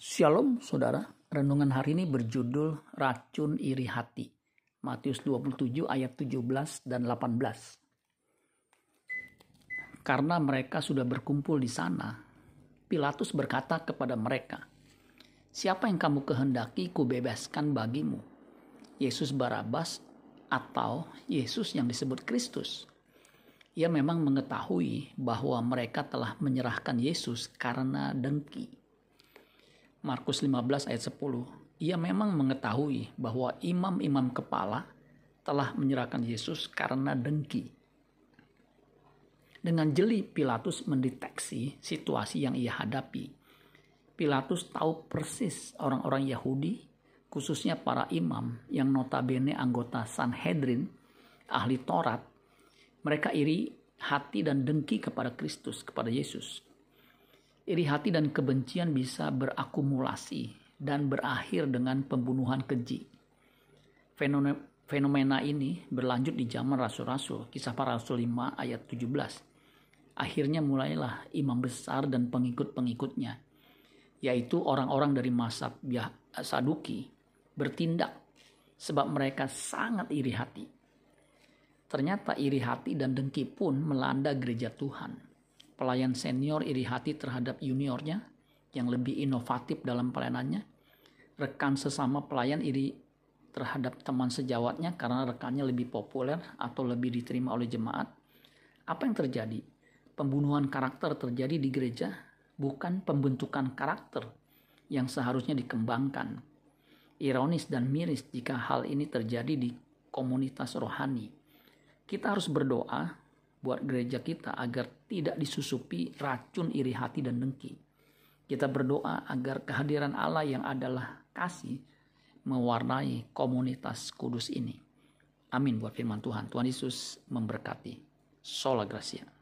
Shalom saudara, renungan hari ini berjudul Racun Iri Hati. Matius 27 ayat 17 dan 18. Karena mereka sudah berkumpul di sana, Pilatus berkata kepada mereka, Siapa yang kamu kehendaki kubebaskan bagimu? Yesus Barabas atau Yesus yang disebut Kristus? Ia memang mengetahui bahwa mereka telah menyerahkan Yesus karena dengki. Markus 15 ayat 10. Ia memang mengetahui bahwa imam-imam kepala telah menyerahkan Yesus karena dengki. Dengan jeli Pilatus mendeteksi situasi yang ia hadapi. Pilatus tahu persis orang-orang Yahudi, khususnya para imam yang notabene anggota Sanhedrin, ahli Taurat, mereka iri hati dan dengki kepada Kristus, kepada Yesus. Iri hati dan kebencian bisa berakumulasi dan berakhir dengan pembunuhan keji. Fenomena ini berlanjut di zaman Rasul-Rasul, kisah para Rasul 5 ayat 17. Akhirnya mulailah imam besar dan pengikut-pengikutnya, yaitu orang-orang dari masa Saduki, bertindak sebab mereka sangat iri hati Ternyata iri hati dan dengki pun melanda gereja Tuhan. Pelayan senior iri hati terhadap juniornya yang lebih inovatif dalam pelayanannya. Rekan sesama pelayan iri terhadap teman sejawatnya karena rekannya lebih populer atau lebih diterima oleh jemaat. Apa yang terjadi? Pembunuhan karakter terjadi di gereja, bukan pembentukan karakter yang seharusnya dikembangkan. Ironis dan miris jika hal ini terjadi di komunitas rohani kita harus berdoa buat gereja kita agar tidak disusupi racun iri hati dan dengki. Kita berdoa agar kehadiran Allah yang adalah kasih mewarnai komunitas kudus ini. Amin buat firman Tuhan. Tuhan Yesus memberkati. Sola Gracia.